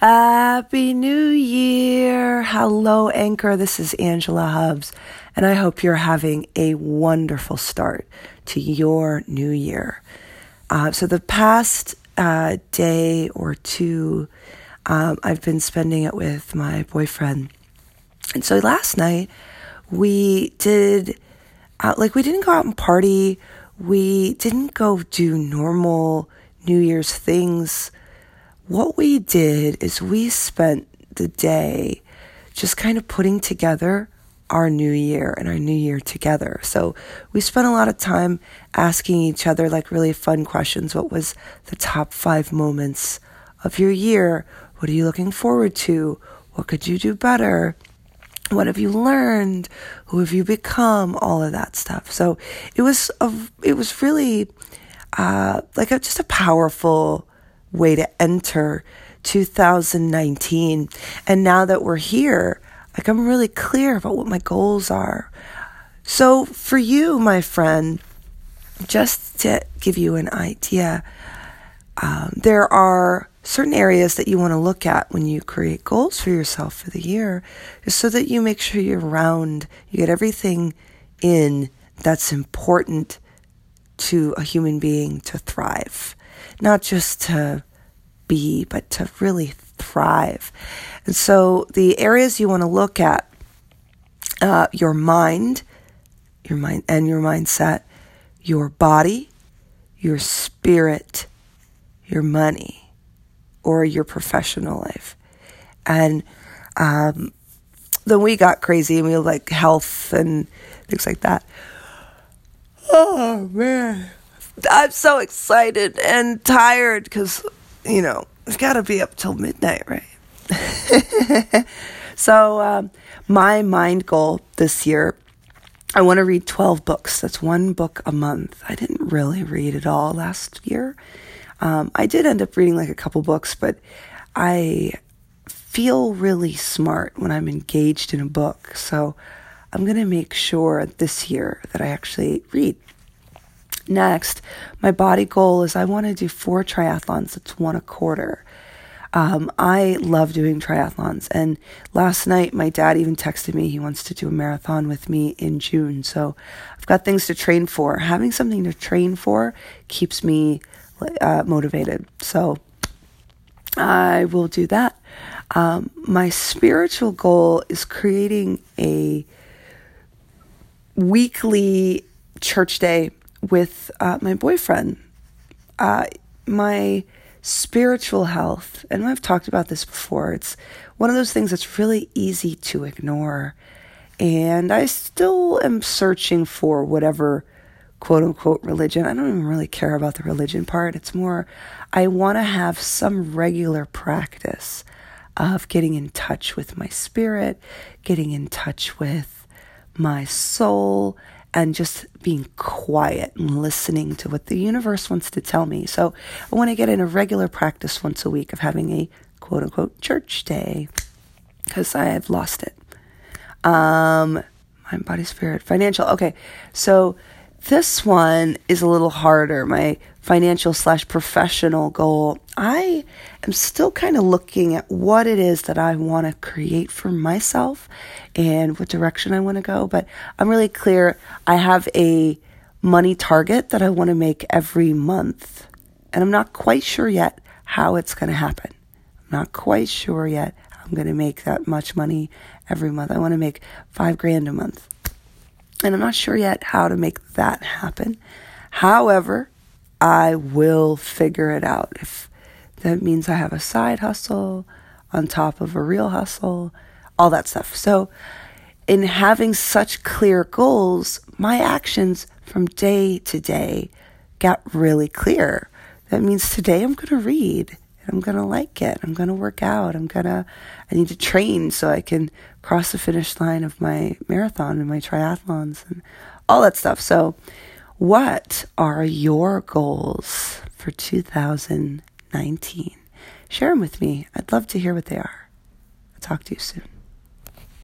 Happy New Year! Hello, Anchor. This is Angela Hubbs, and I hope you're having a wonderful start to your new year. Uh, so, the past uh, day or two, um, I've been spending it with my boyfriend. And so last night, we did, uh, like, we didn't go out and party. We didn't go do normal New Year's things what we did is we spent the day just kind of putting together our new year and our new year together. So we spent a lot of time asking each other like really fun questions. What was the top five moments of your year? What are you looking forward to? What could you do better? What have you learned? Who have you become? All of that stuff. So it was a, it was really uh, like a, just a powerful way to enter 2019. And now that we're here, like I'm really clear about what my goals are. So for you, my friend, just to give you an idea, um, there are certain areas that you want to look at when you create goals for yourself for the year, just so that you make sure you're round, you get everything in that's important to a human being to thrive not just to be, but to really thrive. And so the areas you want to look at uh, your mind, your mind and your mindset, your body, your spirit, your money, or your professional life. And um, then we got crazy and we like health and things like that. Oh man. I'm so excited and tired because, you know, it's got to be up till midnight, right? so, um, my mind goal this year, I want to read 12 books. That's one book a month. I didn't really read it all last year. Um, I did end up reading like a couple books, but I feel really smart when I'm engaged in a book. So, I'm going to make sure this year that I actually read Next, my body goal is I want to do four triathlons. It's one a quarter. Um, I love doing triathlons. And last night, my dad even texted me he wants to do a marathon with me in June. So I've got things to train for. Having something to train for keeps me uh, motivated. So I will do that. Um, my spiritual goal is creating a weekly church day with uh, my boyfriend. Uh, my spiritual health, and I've talked about this before, it's one of those things that's really easy to ignore. And I still am searching for whatever quote unquote religion. I don't even really care about the religion part. It's more, I want to have some regular practice of getting in touch with my spirit, getting in touch with my soul, and just being quiet and listening to what the universe wants to tell me. So I want to get in a regular practice once a week of having a quote unquote church day because I have lost it. Um, mind, body, spirit, financial. Okay. So this one is a little harder. My financial slash professional goal. I am still kind of looking at what it is that I want to create for myself and what direction I want to go. But I'm really clear. I have a money target that I want to make every month. And I'm not quite sure yet how it's going to happen. I'm not quite sure yet I'm going to make that much money every month. I want to make five grand a month. And I'm not sure yet how to make that happen. However, I will figure it out. If that means I have a side hustle on top of a real hustle, all that stuff. So, in having such clear goals, my actions from day to day got really clear. That means today I'm going to read. I'm going to like it. I'm going to work out. I'm going to, I need to train so I can cross the finish line of my marathon and my triathlons and all that stuff. So, what are your goals for 2019? Share them with me. I'd love to hear what they are. I'll talk to you soon.